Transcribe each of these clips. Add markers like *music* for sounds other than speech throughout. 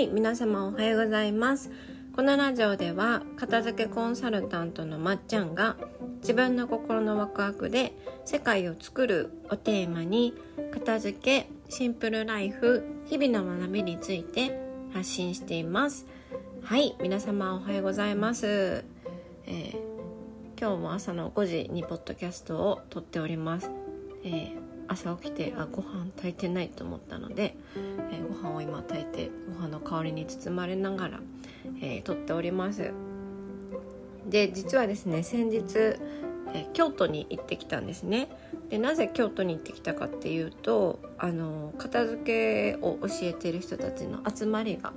はい皆様おはようございます。このラジオでは片付けコンサルタントのまっちゃんが自分の心のワクワクで世界を作るをテーマに片付けシンプルライフ日々の学びについて発信しています。はい皆様おはようございます、えー、今日も朝の5時にポッドキャストを撮っております、えー朝起きてあご飯炊いてないと思ったので、えー、ご飯を今炊いてご飯の香りに包まれながら、えー、撮っております。で実はですね先日、えー、京都に行ってきたんですね。でなぜ京都に行ってきたかっていうとあの片付けを教えてる人たちの集まりが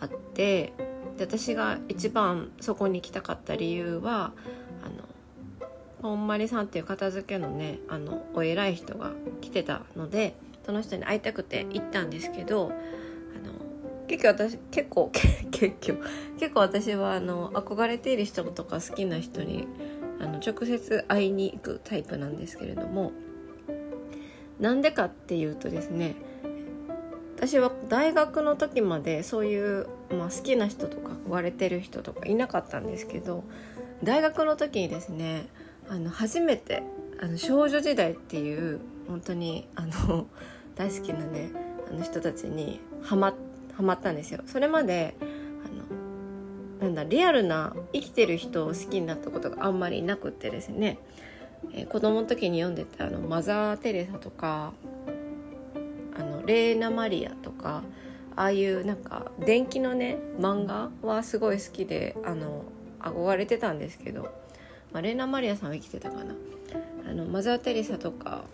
あってで私が一番そこに行きたかった理由はあのほんまりさんっていう片付けのねあのお偉い人が来てたのでその人に会いたくて行ったんですけどあの結構私 *laughs* 結構結構結構私はあの憧れている人とか好きな人にあの直接会いに行くタイプなんですけれどもなんでかっていうとですね私は大学の時までそういう、まあ、好きな人とか憧れてる人とかいなかったんですけど大学の時にですねあの初めてあの少女時代っていう本当にあの *laughs* 大好きなねあの人たちにハマハマったんですよ。それまであのなんだリアルな生きてる人を好きになったことがあんまりなくってですね、えー、子供の時に読んでたあのマザー・テレサとかあのレーナ・マリアとかああいうなんか電気のね漫画はすごい好きであの憧れてたんですけどまあ、レーナ・マリアさんは生きてたかな。あのマザー・テレサとか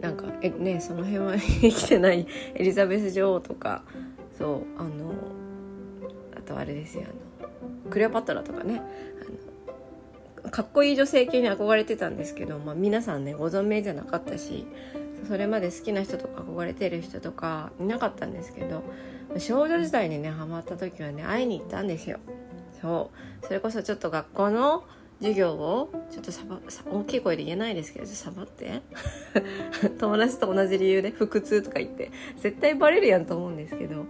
なんかえねその辺は *laughs* 生きてないエリザベス女王とかそうあのあとあれですよあのクレオパトラとかね。あのかっこいい女性系に憧れてたんですけど、まあ、皆さんねご存命じゃなかったしそれまで好きな人とか憧れてる人とかいなかったんですけど少女時代にねハマった時はね会いに行ったんですよ。そうそれこそちょっと学校の授業をちょっとサバ大きい声で言えないですけどサボって。*laughs* 友達と同じ理由で腹痛とか言って。絶対バレるやんと思うんですけど。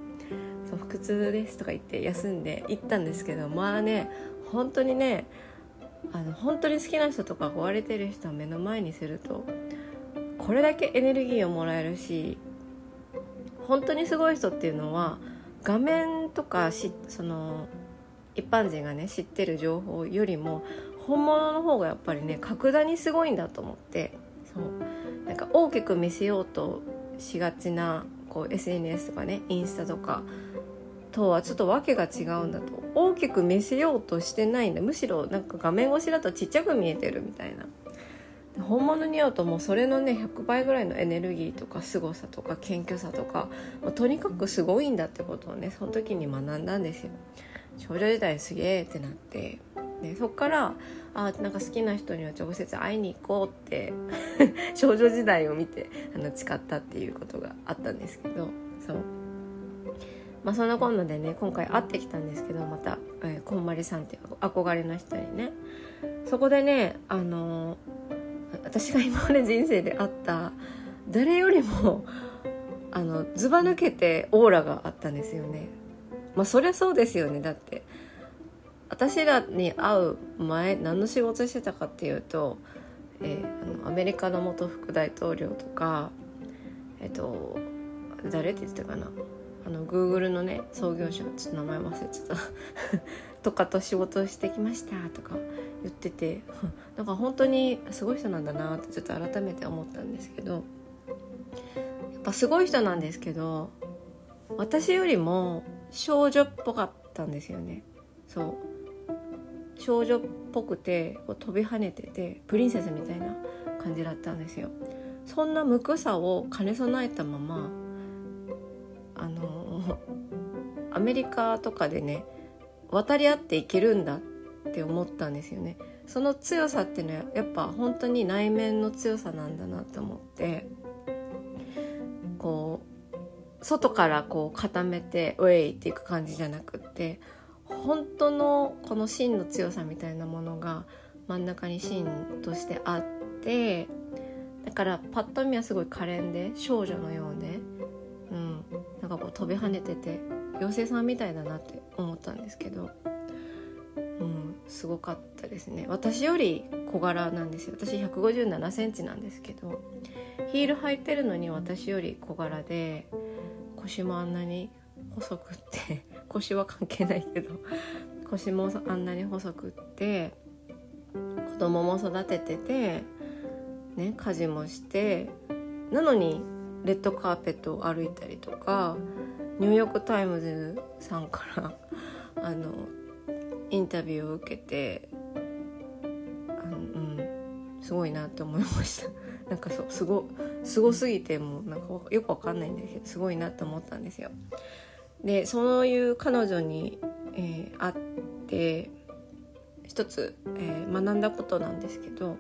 そう腹痛ですとか言って休んで行ったんですけどまあね本当にねあの本当に好きな人とか追われてる人を目の前にするとこれだけエネルギーをもらえるし本当にすごい人っていうのは画面とかしその一般人がね知ってる情報よりも本物の方がやっぱりね格段にすごいんだと思ってそう。なんか大きく見せようとしがちなこう SNS とかねインスタとかとはちょっと訳が違うんだと。大きく見せようとしてないんだ。むしろなんか画面越しだとちっちゃく見えてるみたいな。本物に会うともうそれのね100倍ぐらいのエネルギーとか凄さとか謙虚さとか、まあ、とにかくすごいんだってことをねその時に学んだんですよ。少女時代すげえってなってでそっからあなんか好きな人には直接会いに行こうって *laughs* 少女時代を見てあの誓ったっていうことがあったんですけどそう。まあそんなこんなでね今回会ってきたんですけどまた、えー、こんまりさんっていう憧れの人にね。そこでねあのー、私が今まで人生で会った誰よりもあのずば抜けてオーラがあったんですよね。まあそりゃそうですよね。だって私らに会う前何の仕事してたかっていうと、えー、あのアメリカの元副大統領とかえっ、ー、と誰って言ってたかな？あの Google のね創業者ちょっと名前忘れちゃった。*laughs* とかと仕事してきましたとか言ってて *laughs* なんか本当にすごい人なんだなってちょっと改めて思ったんですけどやっぱすごい人なんですけど私よりも少女っぽかったんですよね。そう。少女っぽくてこう飛び跳ねててプリンセスみたいな感じだったんですよ。そんな無垢さを兼ね備えたままあのアメリカとかでね渡り合っていけるんだって思ったんですよね。その強さっていうのはやっぱ本当に内面の強さなんだなと思って。外からこう固めてウェイっていく感じじゃなくって本当のこの芯の強さみたいなものが真ん中に芯としてあってだからパッと見はすごい可憐で少女のようで、うん、なんかこう飛び跳ねてて妖精さんみたいだなって思ったんですけど、うん、すごかったですね。私より小柄なんですよ。私1 5 7センチなんですけどヒール履いてるのに私より小柄で腰もあんなに細くって *laughs* 腰は関係ないけど腰もあんなに細くって子供も育てててね家事もしてなのにレッドカーペットを歩いたりとかニューヨーク・タイムズさんからあのインタビューを受けてあの、うん、すごいなって思いました。なんかそうすごすごすぎてもなんかよくわかんないんですけどすごいなって思ったんですよ。でそういう彼女に、えー、会って一つ、えー、学んだことなんですけど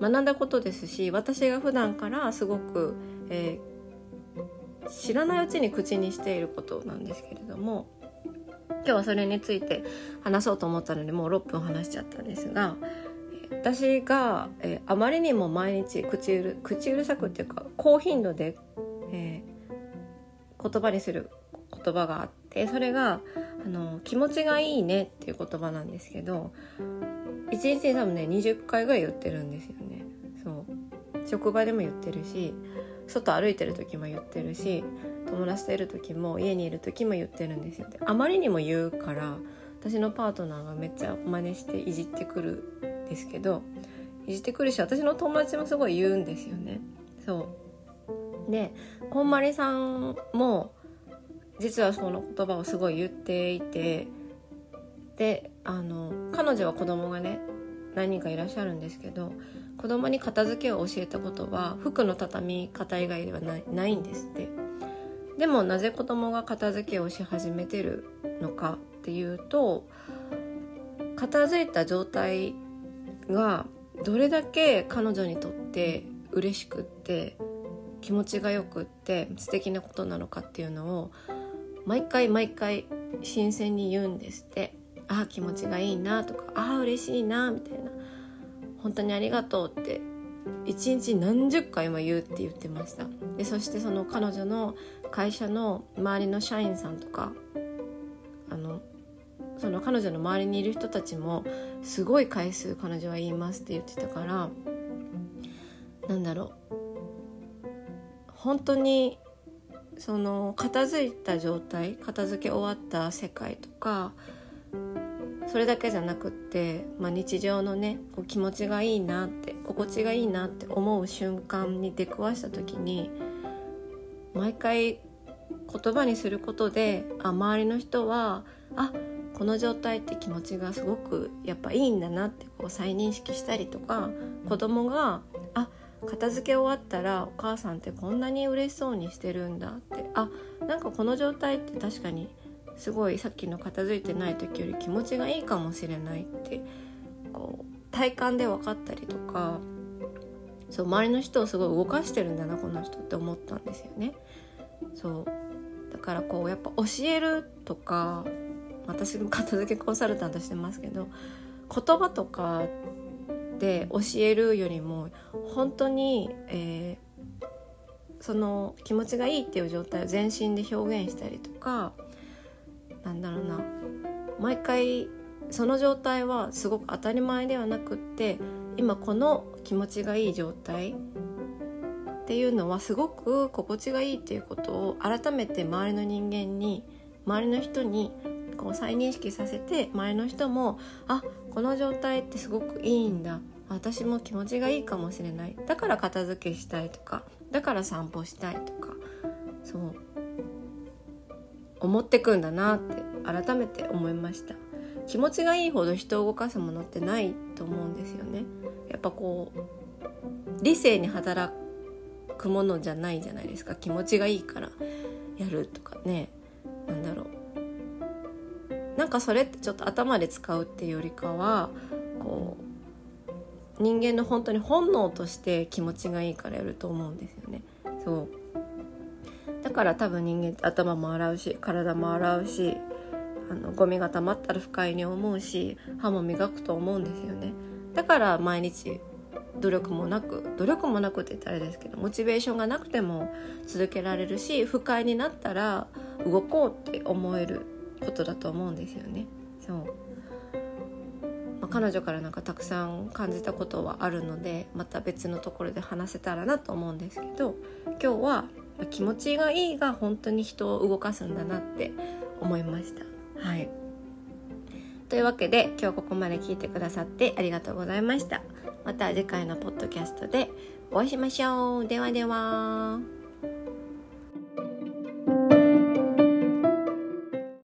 学んだことですし私が普段からすごく、えー、知らないうちに口にしていることなんですけれども今日はそれについて話そうと思ったのでもう6分話しちゃったんですが私が、えー、あまりにも毎日口うる口うるさくっていうか高頻度で、えー、言葉にする言葉があってそれがあの気持ちがいいねっていう言葉なんですけど1日に多分ね20回ぐらい言ってるんですよね。そう。職場でも言ってるし外歩いてる時も言ってるし友達といる時も家にいる時も言ってるんですよ。であまりにも言うから私のパートナーがめっちゃ真似していじってくるですけどいじってくるし私の友達もすごい言うんですよね。そう。でこんまりさんも実はその言葉をすごい言っていてであの彼女は子供がね何人かいらっしゃるんですけど子供に片付けを教えたことは服の畳み方以外ではないないんですって。でもなぜ子供が片付けをし始めてるのかっていうと片付いた状態がどれだけ彼女にとって嬉しくって気持ちがよくって素敵なことなのかっていうのを毎回毎回新鮮に言うんですって。ああ気持ちがいいなとかああ嬉しいなみたいな。本当にありがとうって一日何十回も言うって言ってました。でそしてその彼女の会社の周りの社員さんとかその彼女の周りにいる人たちもすごい回数彼女は言いますって言ってたからなんだろう。本当にその片付いた状態片付け終わった世界とかそれだけじゃなくって、まあ、日常のねこう気持ちがいいなって心地がいいなって思う瞬間に出くわした時に毎回言葉にすることであ周りの人はあこの状態って気持ちがすごくやっぱいいんだなってこう再認識したりとか子供があ片付け終わったらお母さんってこんなに嬉しそうにしてるんだってあなんかこの状態って確かにすごいさっきの片付いてない時より気持ちがいいかもしれないってこう体感で分かったりとかそう周りの人をすごい動かしてるんだなこの人って思ったんですよね。そうだからこうやっぱ教えるとか私も片付けコンサルタントしてますけど言葉とかで教えるよりも本当に、えー、その気持ちがいいっていう状態を全身で表現したりとかなんだろうな毎回その状態はすごく当たり前ではなくって今この気持ちがいい状態っていうのはすごく心地がいいっていうことを改めて周りの人間に周りの人にこう再認識させて周りの人もあこの状態ってすごくいいんだ。私も気持ちがいいかもしれない。だから片付けしたいとかだから散歩したいとかそう思ってくんだなって改めて思いました。気持ちがいいほど人を動かすものってないと思うんですよね。やっぱこう理性に働くものじゃないじゃないですか。気持ちがいいからやるとかね。なんかそれってちょっと頭で使うっていうよりかはこう人間の本当に本能として気持ちがいいからやると思うんですよね。そう。だから多分人間って頭も洗うし体も洗うしあのゴミが溜まったら不快に思うし歯も磨くと思うんですよね。だから毎日努力もなく努力もなくって言ったらあれですけどモチベーションがなくても続けられるし不快になったら動こうって思えることだと思うんですよね。そうまあ、彼女からなんかたくさん感じたことはあるのでまた別のところで話せたらなと思うんですけど今日は気持ちがいいが本当に人を動かすんだなって思いました。はいというわけで今日ここまで聞いてくださってありがとうございました。また次回のポッドキャストでお会いしましょう。ではでは。